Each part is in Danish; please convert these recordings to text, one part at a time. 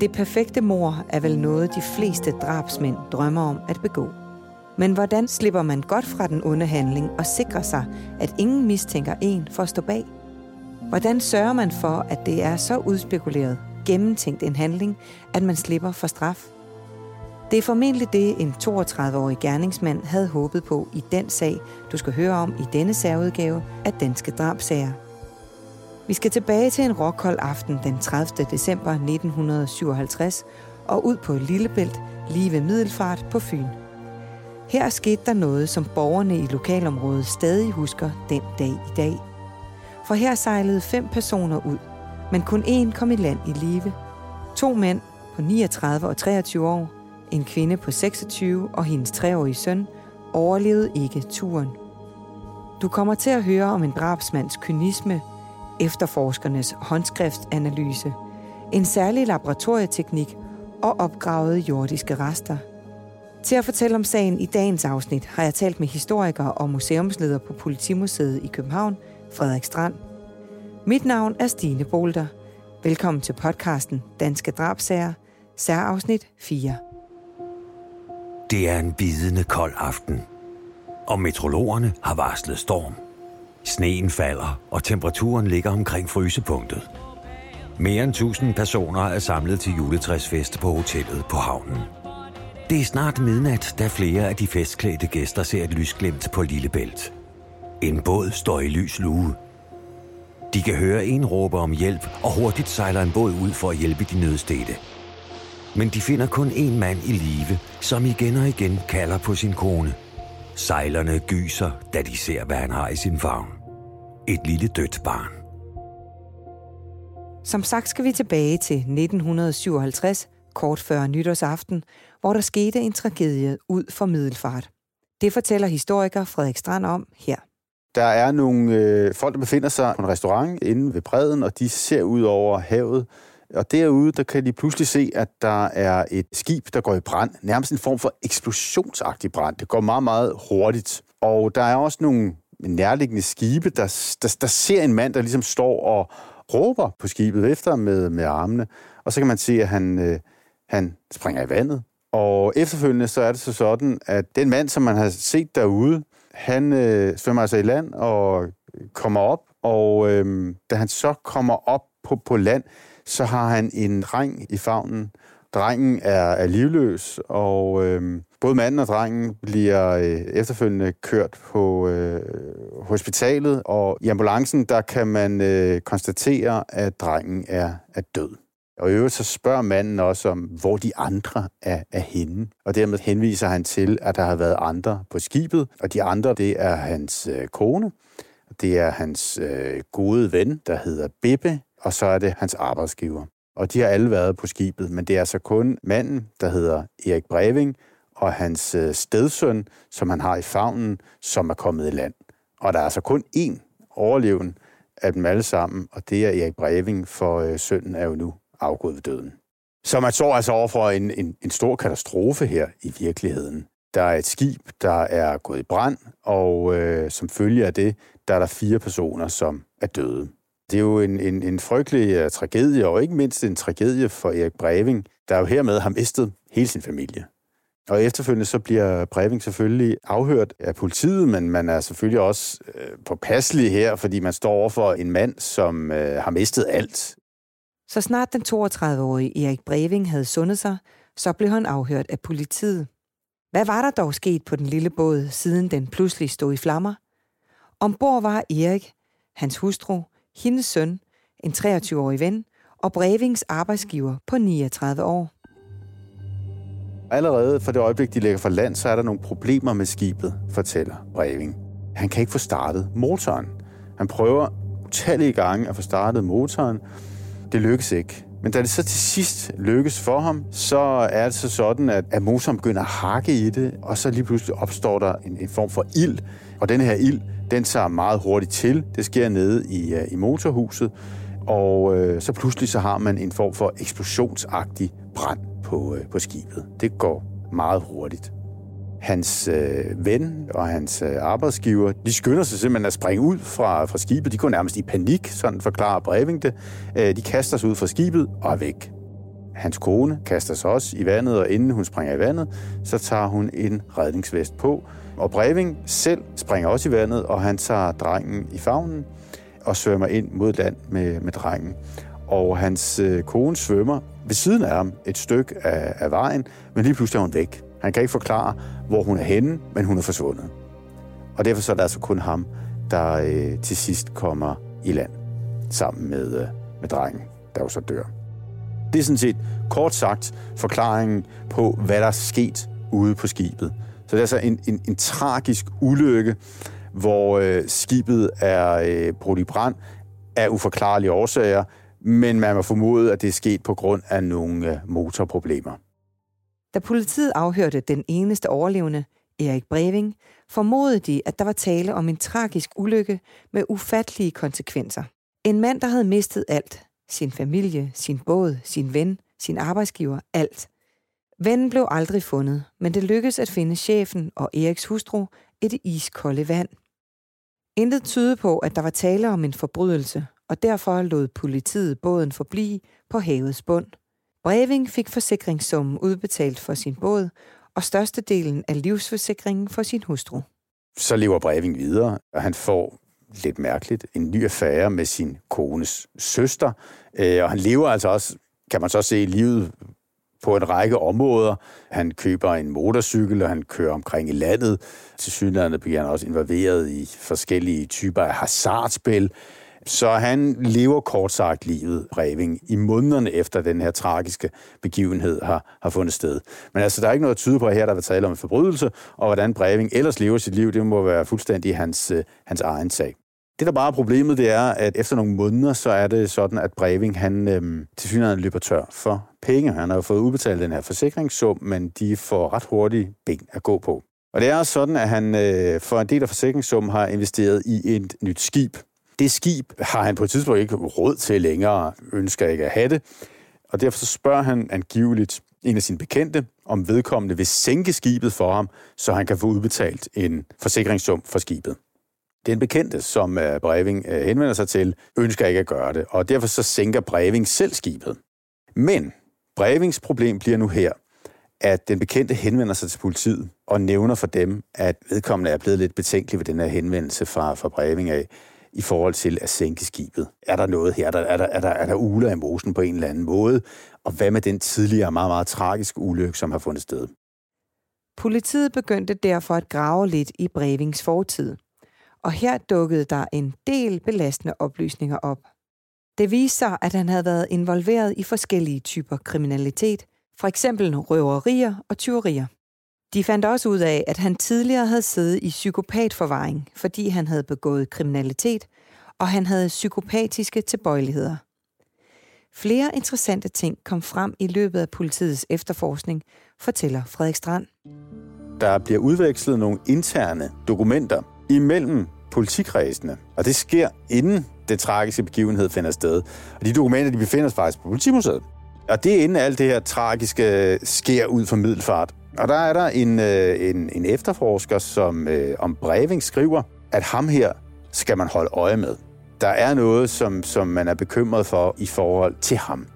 Det perfekte mor er vel noget, de fleste drabsmænd drømmer om at begå. Men hvordan slipper man godt fra den onde handling og sikrer sig, at ingen mistænker en for at stå bag? Hvordan sørger man for, at det er så udspekuleret, gennemtænkt en handling, at man slipper for straf? Det er formentlig det, en 32-årig gerningsmand havde håbet på i den sag, du skal høre om i denne særudgave af Danske Drabsager. Vi skal tilbage til en råkold aften den 30. december 1957 og ud på Lillebælt lige ved Middelfart på Fyn. Her skete der noget, som borgerne i lokalområdet stadig husker den dag i dag. For her sejlede fem personer ud, men kun én kom i land i live. To mænd på 39 og 23 år, en kvinde på 26 og hendes treårige søn, overlevede ikke turen. Du kommer til at høre om en drabsmands kynisme, efterforskernes håndskriftanalyse, en særlig laboratorieteknik og opgravede jordiske rester. Til at fortælle om sagen i dagens afsnit har jeg talt med historiker og museumsleder på Politimuseet i København, Frederik Strand. Mit navn er Stine Bolter. Velkommen til podcasten Danske Drabsager, særafsnit 4. Det er en bidende kold aften, og metrologerne har varslet storm. Sneen falder, og temperaturen ligger omkring frysepunktet. Mere end 1000 personer er samlet til juletræsfest på hotellet på havnen. Det er snart midnat, da flere af de festklædte gæster ser et lysglimt på Lillebælt. En båd står i lys lue. De kan høre en råbe om hjælp, og hurtigt sejler en båd ud for at hjælpe de nødstede. Men de finder kun en mand i live, som igen og igen kalder på sin kone. Sejlerne gyser, da de ser, hvad han har i sin favn. Et lille dødt barn. Som sagt skal vi tilbage til 1957, kort før nytårsaften, hvor der skete en tragedie ud for Middelfart. Det fortæller historiker Frederik Strand om her. Der er nogle øh, folk, der befinder sig på en restaurant inde ved bredden, og de ser ud over havet. Og derude, der kan de pludselig se, at der er et skib, der går i brand. Nærmest en form for eksplosionsagtig brand. Det går meget, meget hurtigt. Og der er også nogle nærliggende skibe, der, der, der ser en mand, der ligesom står og råber på skibet efter med, med armene. Og så kan man se, at han, øh, han springer i vandet. Og efterfølgende så er det så sådan, at den mand, som man har set derude, han øh, svømmer altså i land og kommer op, og øh, da han så kommer op på, på land, så har han en dreng i favnen. Drengen er, er livløs, og øh, både manden og drengen bliver øh, efterfølgende kørt på øh, hospitalet, og i ambulancen der kan man øh, konstatere, at drengen er, er død. Og i øvrigt så spørger manden også om, hvor de andre er, er henne. Og dermed henviser han til, at der har været andre på skibet. Og de andre, det er hans øh, kone, det er hans øh, gode ven, der hedder Bippe, og så er det hans arbejdsgiver. Og de har alle været på skibet, men det er altså kun manden, der hedder Erik Breving, og hans øh, stedsøn, som han har i favnen, som er kommet i land. Og der er altså kun én overlevende af dem alle sammen, og det er Erik Breving, for øh, sønnen er jo nu afgået ved døden. Så man står altså over for en, en, en stor katastrofe her i virkeligheden. Der er et skib, der er gået i brand, og øh, som følge af det, der er der fire personer, som er døde. Det er jo en, en, en frygtelig uh, tragedie, og ikke mindst en tragedie for Erik Breving, der jo hermed har mistet hele sin familie. Og efterfølgende så bliver Breving selvfølgelig afhørt af politiet, men man er selvfølgelig også øh, påpasselig her, fordi man står over for en mand, som øh, har mistet alt. Så snart den 32-årige Erik Breving havde sundet sig, så blev han afhørt af politiet. Hvad var der dog sket på den lille båd, siden den pludselig stod i flammer? Ombord var Erik, hans hustru, hendes søn, en 23-årig ven og Brevings arbejdsgiver på 39 år. Allerede fra det øjeblik, de lægger for land, så er der nogle problemer med skibet, fortæller Breving. Han kan ikke få startet motoren. Han prøver utallige gange at få startet motoren. Det lykkes ikke. Men da det så til sidst lykkes for ham, så er det så sådan, at, at motoren begynder at hakke i det, og så lige pludselig opstår der en, en form for ild. Og den her ild, den tager meget hurtigt til. Det sker nede i, øh, i motorhuset, og øh, så pludselig så har man en form for eksplosionsagtig brand på, øh, på skibet. Det går meget hurtigt. Hans øh, ven og hans øh, arbejdsgiver, de skynder sig simpelthen at springe ud fra, fra skibet. De går nærmest i panik, sådan forklarer Breving det. Øh, de kaster sig ud fra skibet og er væk. Hans kone kaster sig også i vandet, og inden hun springer i vandet, så tager hun en redningsvest på. Og Breving selv springer også i vandet, og han tager drengen i favnen og svømmer ind mod land med, med drengen. Og hans øh, kone svømmer ved siden af ham et stykke af, af vejen, men lige pludselig er hun væk. Han kan ikke forklare, hvor hun er henne, men hun er forsvundet. Og derfor så er det altså kun ham, der øh, til sidst kommer i land sammen med, øh, med drengen, der jo så dør. Det er sådan set kort sagt forklaringen på, hvad der er sket ude på skibet. Så det er altså en, en, en tragisk ulykke, hvor øh, skibet er øh, brudt i brand af uforklarlige årsager, men man må formode, at det er sket på grund af nogle øh, motorproblemer. Da politiet afhørte den eneste overlevende, Erik Breving, formodede de, at der var tale om en tragisk ulykke med ufattelige konsekvenser. En mand, der havde mistet alt. Sin familie, sin båd, sin ven, sin arbejdsgiver, alt. Vennen blev aldrig fundet, men det lykkedes at finde chefen og Eriks hustru i det iskolde vand. Intet tyder på, at der var tale om en forbrydelse, og derfor lod politiet båden forblive på havets bund. Breving fik forsikringssummen udbetalt for sin båd, og størstedelen af livsforsikringen for sin hustru. Så lever Breving videre, og han får lidt mærkeligt en ny affære med sin kones søster, øh, og han lever altså også, kan man så se, livet på en række områder. Han køber en motorcykel, og han kører omkring i landet. Til synligheden bliver han også involveret i forskellige typer af hasardspil. Så han lever kort sagt livet, Breving, i månederne efter den her tragiske begivenhed har, har fundet sted. Men altså, der er ikke noget at tyde på, her der vil tale om en forbrydelse, og hvordan Breving ellers lever sit liv, det må være fuldstændig hans, øh, hans egen sag. Det, der bare er problemet, det er, at efter nogle måneder, så er det sådan, at Breving, han øhm, til synligheden løber tør for penge. Han har jo fået udbetalt den her forsikringssum, men de får ret hurtigt ben at gå på. Og det er også sådan, at han øh, for en del af forsikringssummen har investeret i et nyt skib. Det skib har han på et tidspunkt ikke råd til længere, ønsker ikke at have det. Og derfor så spørger han angiveligt en af sine bekendte, om vedkommende vil sænke skibet for ham, så han kan få udbetalt en forsikringssum for skibet. Den bekendte, som øh, Breving øh, henvender sig til, ønsker ikke at gøre det, og derfor så sænker Breving selv skibet. Men Brevings problem bliver nu her, at den bekendte henvender sig til politiet og nævner for dem, at vedkommende er blevet lidt betænkelig ved den her henvendelse fra, fra Breving af, i forhold til at sænke skibet. Er der noget her? Er der, er der, er der, er der uler i mosen på en eller anden måde? Og hvad med den tidligere meget, meget tragiske ulykke, som har fundet sted? Politiet begyndte derfor at grave lidt i Brevings fortid – og her dukkede der en del belastende oplysninger op. Det viste sig, at han havde været involveret i forskellige typer kriminalitet, for eksempel røverier og tyverier. De fandt også ud af, at han tidligere havde siddet i psykopatforvaring, fordi han havde begået kriminalitet, og han havde psykopatiske tilbøjeligheder. Flere interessante ting kom frem i løbet af politiets efterforskning, fortæller Frederik Strand. Der bliver udvekslet nogle interne dokumenter imellem politikredsene. Og det sker inden den tragiske begivenhed finder sted. Og de dokumenter, de befinder sig faktisk på Politimuseet. Og det er inden alt det her tragiske øh, sker ud for Middelfart. Og der er der en, øh, en, en efterforsker, som øh, om Breving skriver, at ham her skal man holde øje med. Der er noget, som, som man er bekymret for i forhold til ham.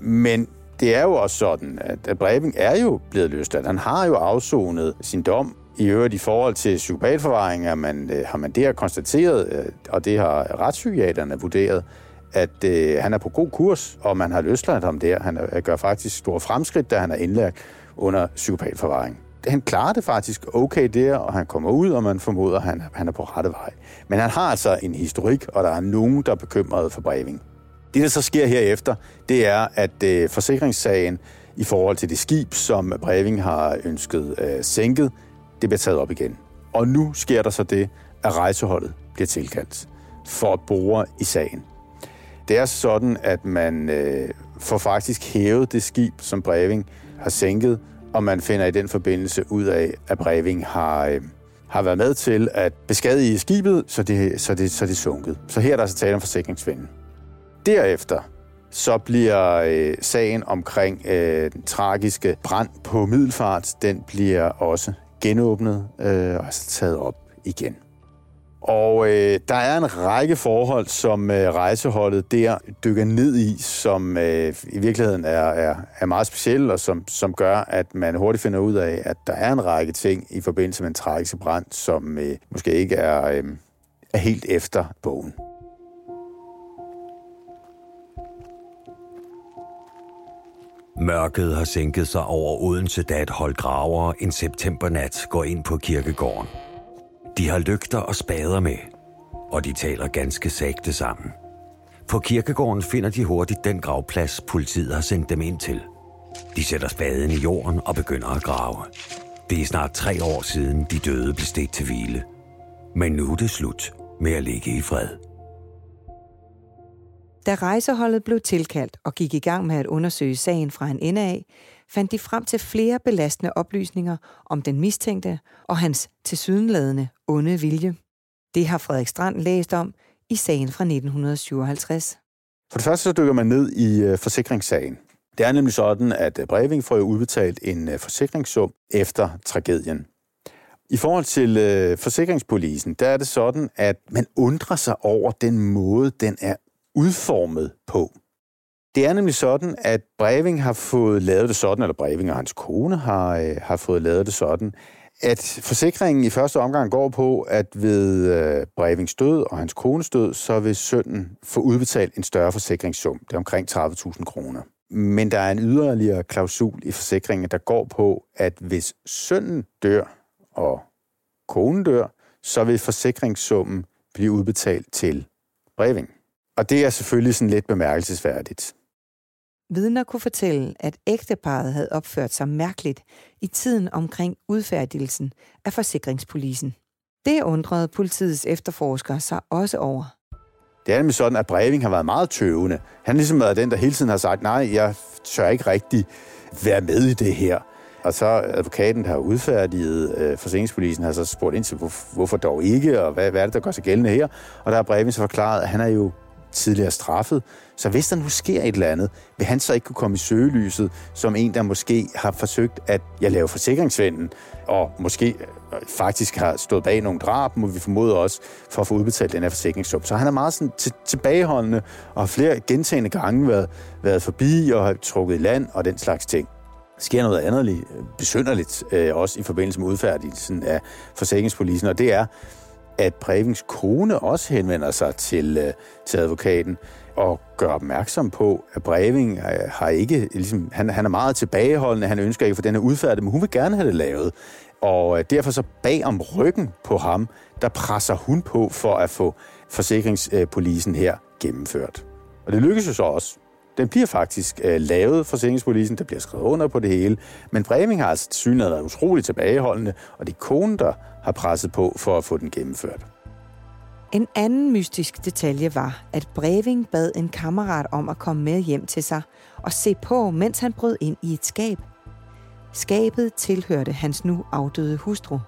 Men det er jo også sådan, at Breving er jo blevet løsladt. Han har jo afsonet sin dom, i øvrigt i forhold til psykopatforvaring er man, øh, har man der konstateret, øh, og det har retspsykiaterne vurderet, at øh, han er på god kurs, og man har løsladt ham der. Han er, øh, gør faktisk store fremskridt, da han er indlagt under psykopatforvaring. Han klarer det faktisk okay der, og han kommer ud, og man formoder, at han, han er på rette vej. Men han har altså en historik, og der er nogen, der er bekymret for Breving. Det, der så sker herefter, det er, at øh, forsikringssagen i forhold til det skib, som Breving har ønsket øh, sænket, det bliver taget op igen. Og nu sker der så det, at rejseholdet bliver tilkaldt for at bore i sagen. Det er sådan, at man øh, får faktisk hævet det skib, som Breving har sænket, og man finder i den forbindelse ud af, at Breving har, øh, har været med til at beskadige skibet, så det, så det, så det sunket. Så her er der altså tale om forsikringsvinden. Derefter så bliver øh, sagen omkring øh, den tragiske brand på Middelfart, den bliver også genåbnet øh, og altså taget op igen. Og øh, der er en række forhold, som øh, rejseholdet der dykker ned i, som øh, i virkeligheden er, er, er meget specielle, og som, som gør, at man hurtigt finder ud af, at der er en række ting i forbindelse med en tragisk brand, som øh, måske ikke er, øh, er helt efter bogen. Mørket har sænket sig over Odense, da et hold graver en septembernat går ind på kirkegården. De har lygter og spader med, og de taler ganske sagte sammen. På kirkegården finder de hurtigt den gravplads, politiet har sendt dem ind til. De sætter spaden i jorden og begynder at grave. Det er snart tre år siden, de døde blev stedt til hvile. Men nu er det slut med at ligge i fred. Da rejseholdet blev tilkaldt og gik i gang med at undersøge sagen fra en ende af, fandt de frem til flere belastende oplysninger om den mistænkte og hans tilsyneladende onde vilje. Det har Frederik Strand læst om i sagen fra 1957. For det første så dykker man ned i øh, forsikringssagen. Det er nemlig sådan, at øh, Breving får udbetalt en øh, forsikringssum efter tragedien. I forhold til øh, forsikringspolisen, der er det sådan, at man undrer sig over den måde, den er udformet på. Det er nemlig sådan, at Breving har fået lavet det sådan, eller Breving og hans kone har, øh, har fået lavet det sådan, at forsikringen i første omgang går på, at ved øh, Brevings død og hans kones død, så vil sønnen få udbetalt en større forsikringssum. Det er omkring 30.000 kroner. Men der er en yderligere klausul i forsikringen, der går på, at hvis sønnen dør og konen dør, så vil forsikringssummen blive udbetalt til Breving. Og det er selvfølgelig sådan lidt bemærkelsesværdigt. Vidner kunne fortælle, at ægteparet havde opført sig mærkeligt i tiden omkring udfærdigelsen af forsikringspolisen. Det undrede politiets efterforsker sig også over. Det er nemlig sådan, at Breving har været meget tøvende. Han ligesom været den, der hele tiden har sagt, nej, jeg tør ikke rigtig være med i det her. Og så advokaten, der har udfærdiget øh, forsikringspolisen, har så spurgt ind til, hvor, hvorfor dog ikke, og hvad, hvad er det, der går sig gældende her? Og der har Breving så forklaret, at han er jo tidligere straffet. Så hvis der nu sker et eller andet, vil han så ikke kunne komme i søgelyset som en, der måske har forsøgt at jeg lave forsikringsvinden, og måske øh, faktisk har stået bag nogle drab, må vi formode også, for at få udbetalt den her forsikringssum. Så han er meget sådan tilbageholdende, og har flere gentagende gange været, været forbi og har trukket i land og den slags ting sker noget andet øh, besynderligt, øh, også i forbindelse med udfærdigelsen af forsikringspolisen, og det er, at Brevings kone også henvender sig til, øh, til advokaten og gør opmærksom på, at Breving øh, har ikke, ligesom, han, han er meget tilbageholdende, han ønsker ikke for den er udfærdig, men hun vil gerne have det lavet. Og øh, derfor så bag om ryggen på ham, der presser hun på for at få forsikringspolisen her gennemført. Og det lykkes jo så også. Den bliver faktisk øh, lavet, forsikringspolisen, der bliver skrevet under på det hele. Men Breving har altså synet været utroligt tilbageholdende, og det er konen, der har presset på for at få den gennemført. En anden mystisk detalje var, at Breving bad en kammerat om at komme med hjem til sig og se på, mens han brød ind i et skab. Skabet tilhørte hans nu afdøde hustru.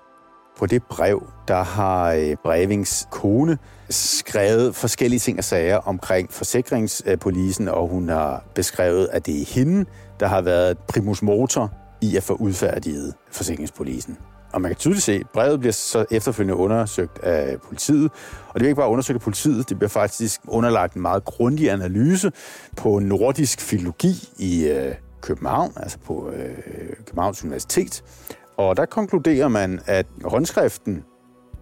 På det brev, der har øh, Brevings kone skrevet forskellige ting og sager omkring forsikringspolisen, og hun har beskrevet, at det er hende, der har været primus motor i at få udfærdiget forsikringspolisen. Og man kan tydeligt se, at brevet bliver så efterfølgende undersøgt af politiet. Og det bliver ikke bare undersøgt af politiet, det bliver faktisk underlagt en meget grundig analyse på nordisk filologi i øh, København, altså på øh, Københavns Universitet. Og der konkluderer man, at håndskriften,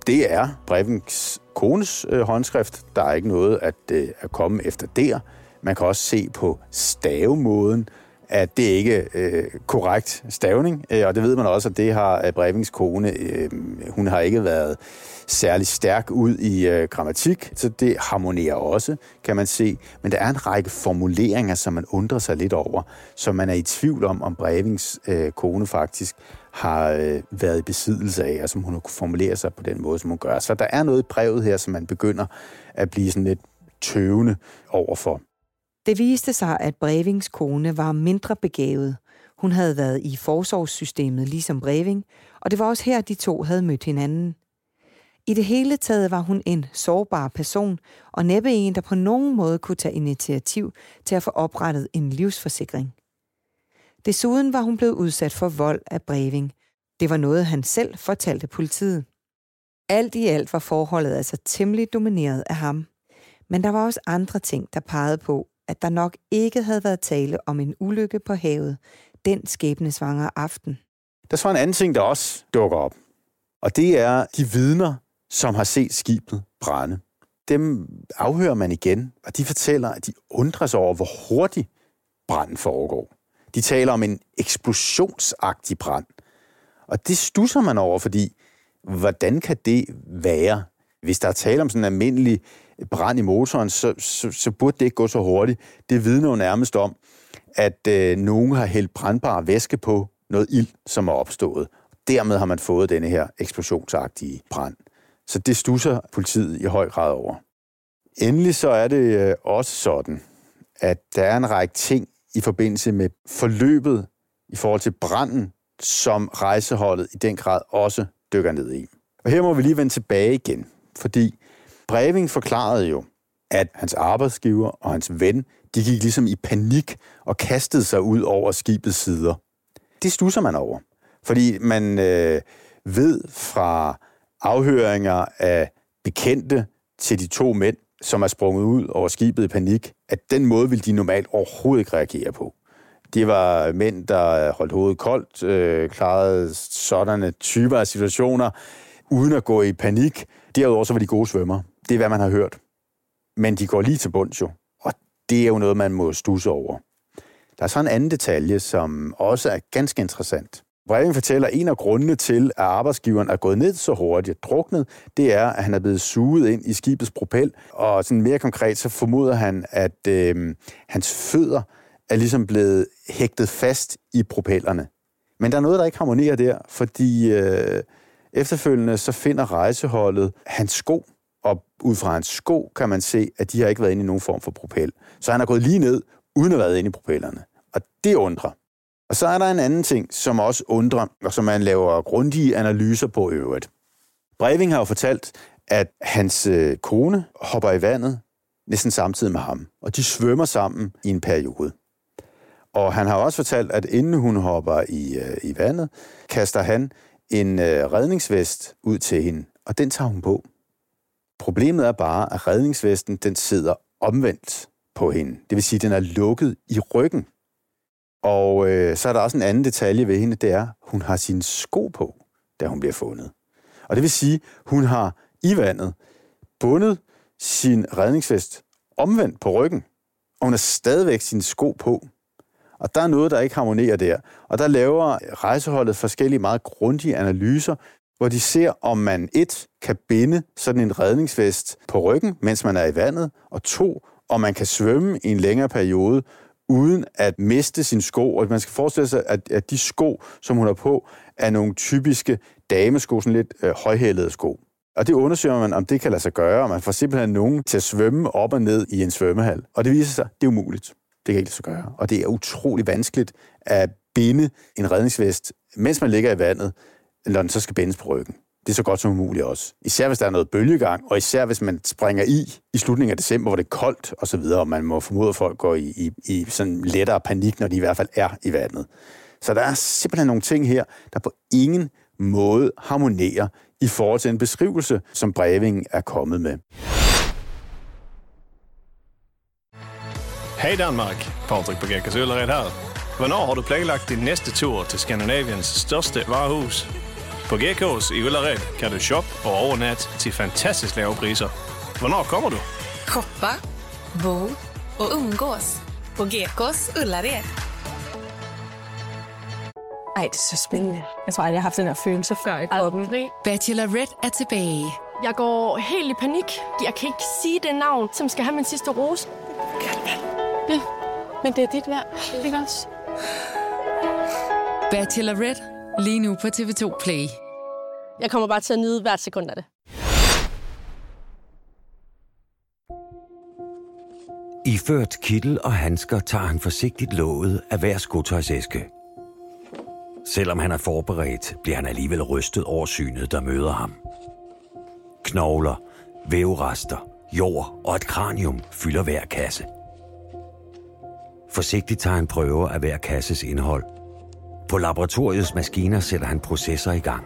det er Brevens kones øh, håndskrift. Der er ikke noget at, øh, at komme efter der. Man kan også se på stavemåden, at det ikke er øh, korrekt stavning, øh, og det ved man også, at det har Brevings kone, øh, hun har ikke været særlig stærk ud i øh, grammatik, så det harmonerer også, kan man se. Men der er en række formuleringer, som man undrer sig lidt over, så man er i tvivl om, om Brevings øh, kone faktisk har øh, været i besiddelse af, og som hun har kunne formulere sig på den måde, som hun gør. Så der er noget i brevet her, som man begynder at blive sådan lidt tøvende overfor. Det viste sig, at Brevings kone var mindre begavet. Hun havde været i forsorgssystemet ligesom Breving, og det var også her, de to havde mødt hinanden. I det hele taget var hun en sårbar person, og næppe en, der på nogen måde kunne tage initiativ til at få oprettet en livsforsikring. Desuden var hun blevet udsat for vold af Breving. Det var noget, han selv fortalte politiet. Alt i alt var forholdet altså temmelig domineret af ham. Men der var også andre ting, der pegede på, at der nok ikke havde været tale om en ulykke på havet den skæbnesvangre aften. Der er så en anden ting, der også dukker op. Og det er de vidner, som har set skibet brænde. Dem afhører man igen, og de fortæller, at de undrer sig over, hvor hurtigt branden foregår. De taler om en eksplosionsagtig brand. Og det stusser man over, fordi hvordan kan det være? Hvis der er tale om sådan en almindelig brand i motoren, så, så, så burde det ikke gå så hurtigt. Det vidner jo nærmest om, at øh, nogen har hældt brandbar væske på noget ild, som er opstået. Dermed har man fået denne her eksplosionsagtige brand. Så det stusser politiet i høj grad over. Endelig så er det øh, også sådan, at der er en række ting i forbindelse med forløbet i forhold til branden, som rejseholdet i den grad også dykker ned i. Og her må vi lige vende tilbage igen, fordi Breving forklarede jo, at hans arbejdsgiver og hans ven, de gik ligesom i panik og kastede sig ud over skibets sider. Det stusser man over, fordi man øh, ved fra afhøringer af bekendte til de to mænd, som er sprunget ud over skibet i panik, at den måde vil de normalt overhovedet ikke reagere på. Det var mænd, der holdt hovedet koldt, øh, klarede sådanne typer af situationer, uden at gå i panik. Derudover så var de gode svømmer. Det er, hvad man har hørt. Men de går lige til bunds jo, og det er jo noget, man må stusse over. Der er så en anden detalje, som også er ganske interessant. Breving fortæller, at en af grundene til, at arbejdsgiveren er gået ned så hurtigt druknet, det er, at han er blevet suget ind i skibets propel, og sådan mere konkret, så formoder han, at øh, hans fødder er ligesom blevet hægtet fast i propellerne. Men der er noget, der ikke harmonerer der, fordi øh, efterfølgende så finder rejseholdet hans sko, og ud fra hans sko kan man se, at de har ikke været inde i nogen form for propel. Så han er gået lige ned, uden at have været inde i propellerne. Og det undrer. Og så er der en anden ting, som også undrer, og som man laver grundige analyser på øvrigt. Breving har jo fortalt, at hans øh, kone hopper i vandet næsten samtidig med ham, og de svømmer sammen i en periode. Og han har også fortalt, at inden hun hopper i, øh, i vandet, kaster han en øh, redningsvest ud til hende, og den tager hun på. Problemet er bare, at redningsvesten den sidder omvendt på hende. Det vil sige, at den er lukket i ryggen. Og øh, så er der også en anden detalje ved hende, det er, at hun har sine sko på, da hun bliver fundet. Og det vil sige, at hun har i vandet bundet sin redningsvest omvendt på ryggen, og hun har stadigvæk sine sko på. Og der er noget, der ikke harmonerer der. Og der laver rejseholdet forskellige meget grundige analyser, hvor de ser, om man et kan binde sådan en redningsvest på ryggen, mens man er i vandet, og to, om man kan svømme i en længere periode, uden at miste sin sko. Og man skal forestille sig, at, at de sko, som hun har på, er nogle typiske damesko, sådan lidt øh, højhælede sko. Og det undersøger man, om det kan lade sig gøre, og man får simpelthen nogen til at svømme op og ned i en svømmehal. Og det viser sig, at det er umuligt. Det kan ikke lade sig gøre. Og det er utrolig vanskeligt at binde en redningsvest, mens man ligger i vandet, når den så skal bindes på ryggen. Det er så godt som muligt også. Især hvis der er noget bølgegang, og især hvis man springer i i slutningen af december, hvor det er koldt og så videre, og man må formode, at folk går i, i, i sådan lettere panik, når de i hvert fald er i vandet. Så der er simpelthen nogle ting her, der på ingen måde harmonerer i forhold til en beskrivelse, som Breving er kommet med. Hej Danmark, Patrick på Gekkas her. Hvornår har du planlagt din næste tur til Skandinaviens største varehus? På Gekås i Ullared kan du shoppe og overnatte til fantastisk lave priser. Hvornår kommer du? Shoppa, bo och umgås på Gekås Ullared. Ej, det er så spændende. Jeg tror aldrig, jeg har haft den her følelse før i kroppen. Bachelorette er tilbage. Jeg går helt i panik. Jeg kan ikke sige det navn, som skal have min sidste rose. Ja, men det er dit værd. Ikke også? Bachelorette lige nu på TV2 Play. Jeg kommer bare til at nyde hvert sekund af det. Iført kittel og handsker tager han forsigtigt låget af hver skotøjsæske. Selvom han er forberedt, bliver han alligevel rystet over synet, der møder ham. Knogler, vævrester, jord og et kranium fylder hver kasse. Forsigtigt tager han prøver af hver kasses indhold. På laboratoriets maskiner sætter han processer i gang.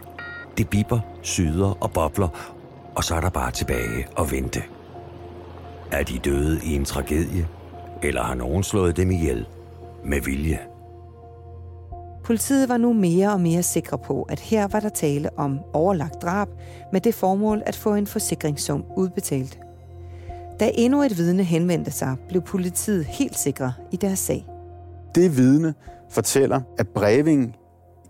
Det bipper, syder og bobler, og så er der bare tilbage og vente. Er de døde i en tragedie, eller har nogen slået dem ihjel med vilje? Politiet var nu mere og mere sikre på, at her var der tale om overlagt drab med det formål at få en forsikringssum udbetalt. Da endnu et vidne henvendte sig, blev politiet helt sikre i deres sag. Det vidne fortæller, at Breving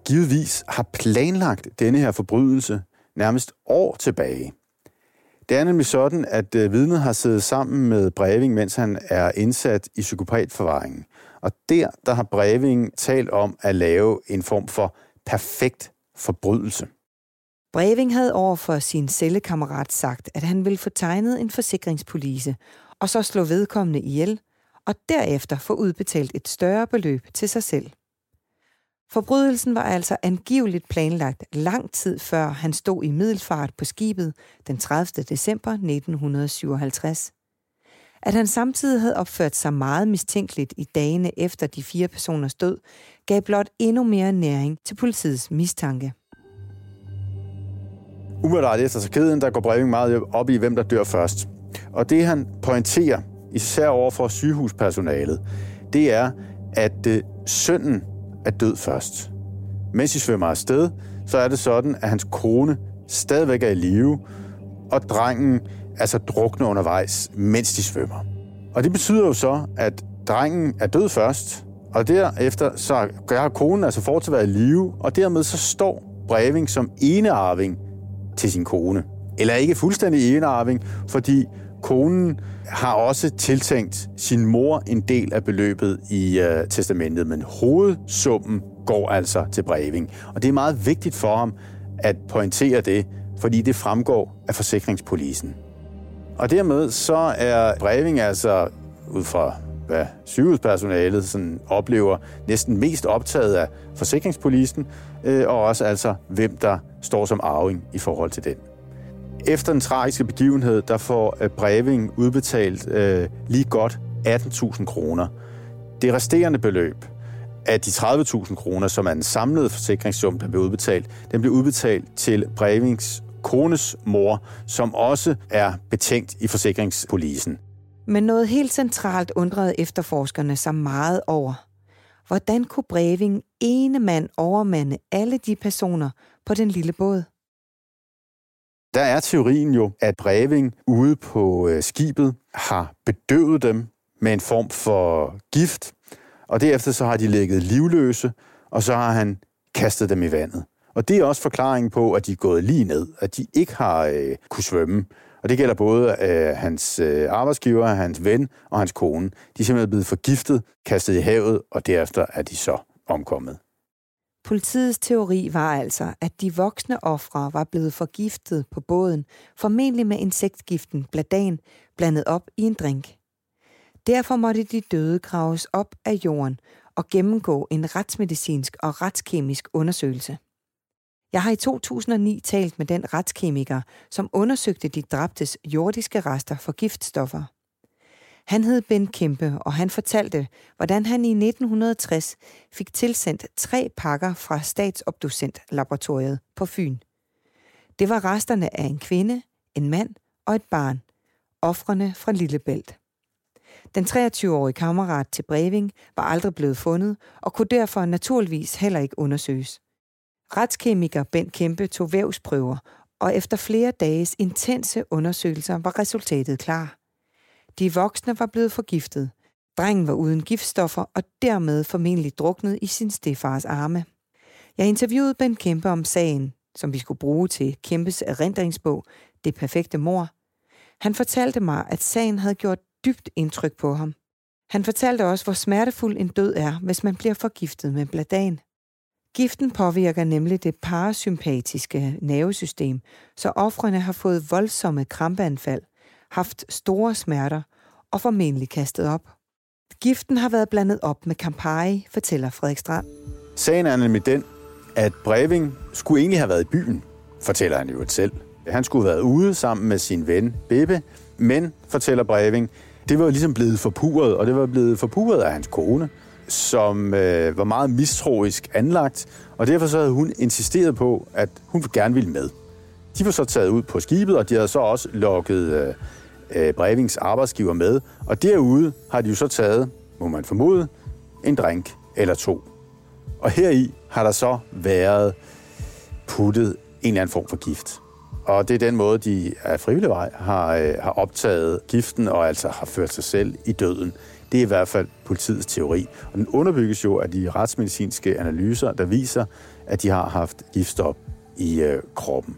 givetvis har planlagt denne her forbrydelse nærmest år tilbage. Det er nemlig sådan, at øh, vidnet har siddet sammen med Breving, mens han er indsat i psykopatforvaringen. Og der, der har Breving talt om at lave en form for perfekt forbrydelse. Breving havde over for sin cellekammerat sagt, at han ville få tegnet en forsikringspolice, og så slå vedkommende ihjel, og derefter få udbetalt et større beløb til sig selv. Forbrydelsen var altså angiveligt planlagt lang tid før han stod i middelfart på skibet den 30. december 1957. At han samtidig havde opført sig meget mistænkeligt i dagene efter de fire personers død, gav blot endnu mere næring til politiets mistanke. Umiddelbart efter tragedien, der går Breving meget op i, hvem der dør først. Og det han pointerer, især over for sygehuspersonalet, det er, at øh, sønnen er død først. Mens de svømmer afsted, så er det sådan, at hans kone stadigvæk er i live, og drengen altså drukner undervejs, mens de svømmer. Og det betyder jo så, at drengen er død først, og derefter så har konen altså fortsat været i live, og dermed så står Breving som enearving til sin kone. Eller ikke fuldstændig enearving, fordi konen har også tiltænkt sin mor en del af beløbet i øh, testamentet, men hovedsummen går altså til Breving. Og det er meget vigtigt for ham at pointere det, fordi det fremgår af forsikringspolisen. Og dermed så er Breving altså, ud fra hvad sygehuspersonalet sådan oplever, næsten mest optaget af forsikringspolisen, øh, og også altså, hvem der står som arving i forhold til den. Efter den tragiske begivenhed, der får øh, Breving udbetalt øh, lige godt 18.000 kroner. Det resterende beløb af de 30.000 kroner, som er en samlet forsikringssum, der bliver udbetalt, den bliver udbetalt til Brevings kones mor, som også er betænkt i forsikringspolisen. Men noget helt centralt undrede efterforskerne sig meget over. Hvordan kunne Breving ene mand overmande alle de personer på den lille båd? Der er teorien jo, at Breving ude på øh, skibet har bedøvet dem med en form for gift, og derefter så har de ligget livløse, og så har han kastet dem i vandet. Og det er også forklaringen på, at de er gået lige ned, at de ikke har øh, kunne svømme. Og det gælder både øh, hans øh, arbejdsgiver, hans ven og hans kone. De er simpelthen blevet forgiftet, kastet i havet, og derefter er de så omkommet. Politiets teori var altså, at de voksne ofre var blevet forgiftet på båden, formentlig med insektgiften bladan, blandet op i en drink. Derfor måtte de døde graves op af jorden og gennemgå en retsmedicinsk og retskemisk undersøgelse. Jeg har i 2009 talt med den retskemiker, som undersøgte de dræbtes jordiske rester for giftstoffer. Han hed Ben Kæmpe, og han fortalte, hvordan han i 1960 fik tilsendt tre pakker fra Statsobducent-laboratoriet på Fyn. Det var resterne af en kvinde, en mand og et barn, offrene fra Lillebælt. Den 23-årige kammerat til Breving var aldrig blevet fundet og kunne derfor naturligvis heller ikke undersøges. Retskemiker Bent Kæmpe tog vævsprøver, og efter flere dages intense undersøgelser var resultatet klar. De voksne var blevet forgiftet. Drengen var uden giftstoffer og dermed formentlig druknet i sin stefars arme. Jeg interviewede Ben Kæmpe om sagen, som vi skulle bruge til Kæmpes erindringsbog Det perfekte mor. Han fortalte mig, at sagen havde gjort dybt indtryk på ham. Han fortalte også, hvor smertefuld en død er, hvis man bliver forgiftet med bladan. Giften påvirker nemlig det parasympatiske nervesystem, så ofrene har fået voldsomme krampeanfald, haft store smerter og formentlig kastet op. Giften har været blandet op med Campari, fortæller Frederik Strand. Sagen er nemlig den, at Breving skulle egentlig have været i byen, fortæller han jo selv. Han skulle have været ude sammen med sin ven Bebe, men, fortæller Breving, det var ligesom blevet forpuret, og det var blevet forpuret af hans kone som øh, var meget mistroisk anlagt, og derfor så havde hun insisteret på, at hun gerne ville med. De var så taget ud på skibet, og de havde så også lukket øh, øh, Brevings arbejdsgiver med. Og derude har de jo så taget, må man formode, en drink eller to. Og heri har der så været puttet en eller anden form for gift. Og det er den måde, de af frivillig vej har, øh, har optaget giften og altså har ført sig selv i døden. Det er i hvert fald politiets teori. Og den underbygges jo af de retsmedicinske analyser, der viser, at de har haft giftstop i øh, kroppen.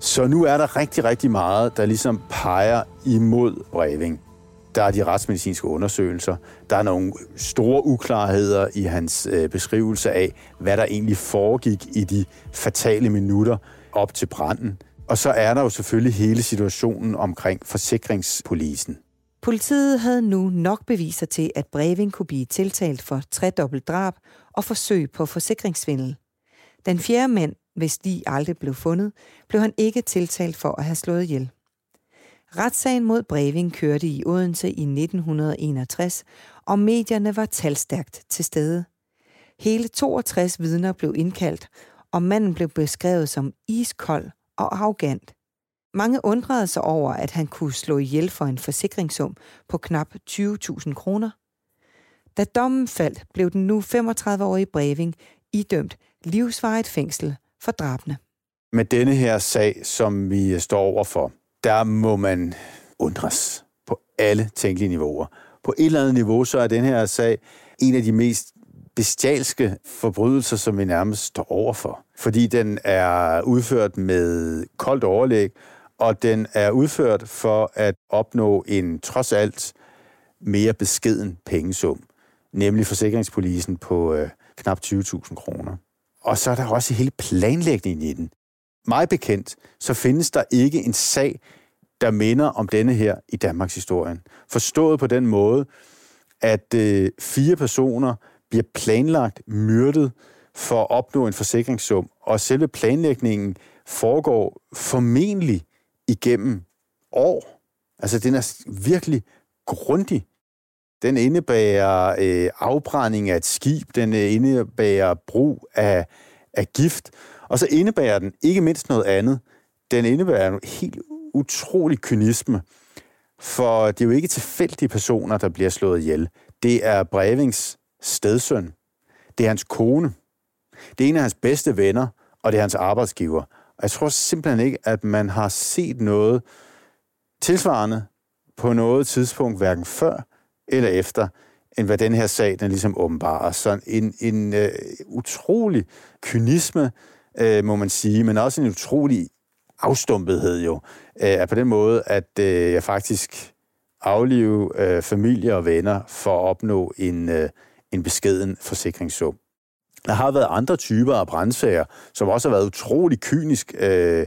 Så nu er der rigtig, rigtig meget, der ligesom peger imod Breving. Der er de retsmedicinske undersøgelser. Der er nogle store uklarheder i hans øh, beskrivelse af, hvad der egentlig foregik i de fatale minutter op til branden. Og så er der jo selvfølgelig hele situationen omkring forsikringspolisen. Politiet havde nu nok beviser til, at Breving kunne blive tiltalt for tredobbelt drab og forsøg på forsikringssvindel. Den fjerde mand, hvis de aldrig blev fundet, blev han ikke tiltalt for at have slået ihjel. Retssagen mod Breving kørte i Odense i 1961, og medierne var talstærkt til stede. Hele 62 vidner blev indkaldt, og manden blev beskrevet som iskold og arrogant. Mange undrede sig over, at han kunne slå ihjel for en forsikringssum på knap 20.000 kroner. Da dommen faldt, blev den nu 35-årige Breving idømt livsvarigt fængsel for drabene. Med denne her sag, som vi øh, står overfor, der må man undres på alle tænkelige niveauer. På et eller andet niveau, så er den her sag en af de mest bestialske forbrydelser, som vi nærmest står overfor. Fordi den er udført med koldt overlæg, og den er udført for at opnå en trods alt mere beskeden pengesum, nemlig forsikringspolisen på øh, knap 20.000 kroner. Og så er der også hele planlægningen i den. Meget bekendt, så findes der ikke en sag, der minder om denne her i Danmarks historien. Forstået på den måde, at øh, fire personer bliver planlagt myrdet for at opnå en forsikringssum, og selve planlægningen foregår formentlig igennem år. Altså, den er virkelig grundig. Den indebærer øh, afbrænding af et skib, den øh, indebærer brug af, af gift, og så indebærer den ikke mindst noget andet. Den indebærer en helt utrolig kynisme, for det er jo ikke tilfældige personer, der bliver slået ihjel. Det er Brevings stedsøn. Det er hans kone. Det er en af hans bedste venner, og det er hans arbejdsgiver. Og jeg tror simpelthen ikke, at man har set noget tilsvarende på noget tidspunkt, hverken før eller efter, end hvad den her sag, den ligesom åbenbarer. Så en, en øh, utrolig kynisme, øh, må man sige, men også en utrolig afstumpethed jo, øh, er på den måde, at øh, jeg faktisk aflive øh, familie og venner for at opnå en, øh, en beskeden forsikringssum. Der har været andre typer af brandsager, som også har været utrolig kynisk øh,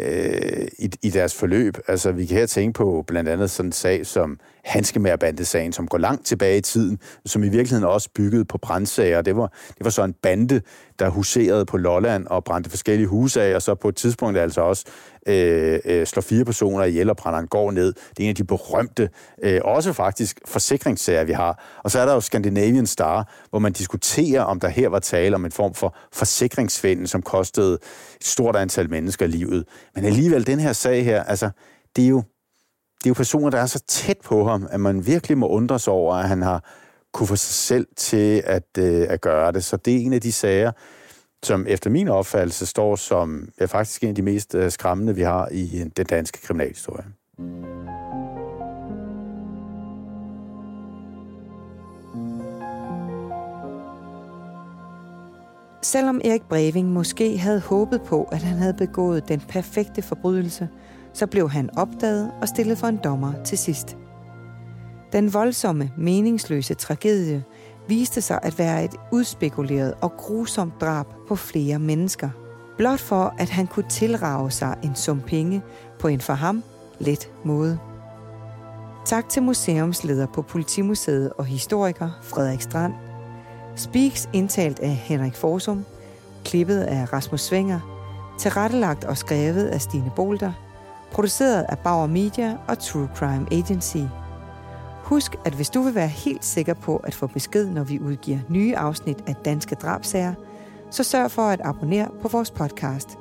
øh, i, i deres forløb. Altså, vi kan her tænke på blandt andet sådan en sag som Hanskemærbandesagen, som går langt tilbage i tiden, som i virkeligheden også byggede på brandsager. Det var, det var så en bande, der huserede på Lolland og brændte forskellige huse af, og så på et tidspunkt altså også øh, øh, slår fire personer ihjel og brænder en gård ned. Det er en af de berømte, øh, også faktisk forsikringssager, vi har. Og så er der jo Scandinavian Star, hvor man diskuterer, om der her var tale om en form for forsikringsvindel, som kostede et stort antal mennesker livet. Men alligevel, den her sag her, altså, det er jo, det er jo personer, der er så tæt på ham, at man virkelig må undre sig over, at han har kunne få sig selv til at, øh, at gøre det. Så det er en af de sager, som efter min opfattelse står som ja, faktisk en af de mest øh, skræmmende, vi har i øh, den danske kriminalhistorie. Selvom Erik Breving måske havde håbet på, at han havde begået den perfekte forbrydelse, så blev han opdaget og stillet for en dommer til sidst. Den voldsomme, meningsløse tragedie viste sig at være et udspekuleret og grusomt drab på flere mennesker. Blot for, at han kunne tilrage sig en sum penge på en for ham let måde. Tak til museumsleder på Politimuseet og historiker Frederik Strand. Speaks indtalt af Henrik Forsum, klippet af Rasmus Svinger, tilrettelagt og skrevet af Stine Bolter, produceret af Bauer Media og True Crime Agency. Husk, at hvis du vil være helt sikker på at få besked, når vi udgiver nye afsnit af Danske Drabsager, så sørg for at abonnere på vores podcast.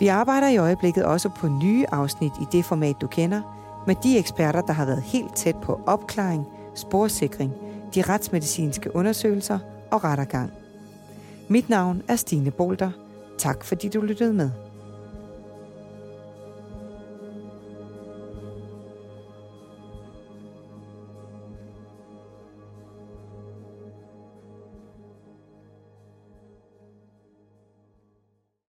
Vi arbejder i øjeblikket også på nye afsnit i det format, du kender, med de eksperter, der har været helt tæt på opklaring, sporsikring, de retsmedicinske undersøgelser og rettergang. Mit navn er Stine Bolter. Tak fordi du lyttede med.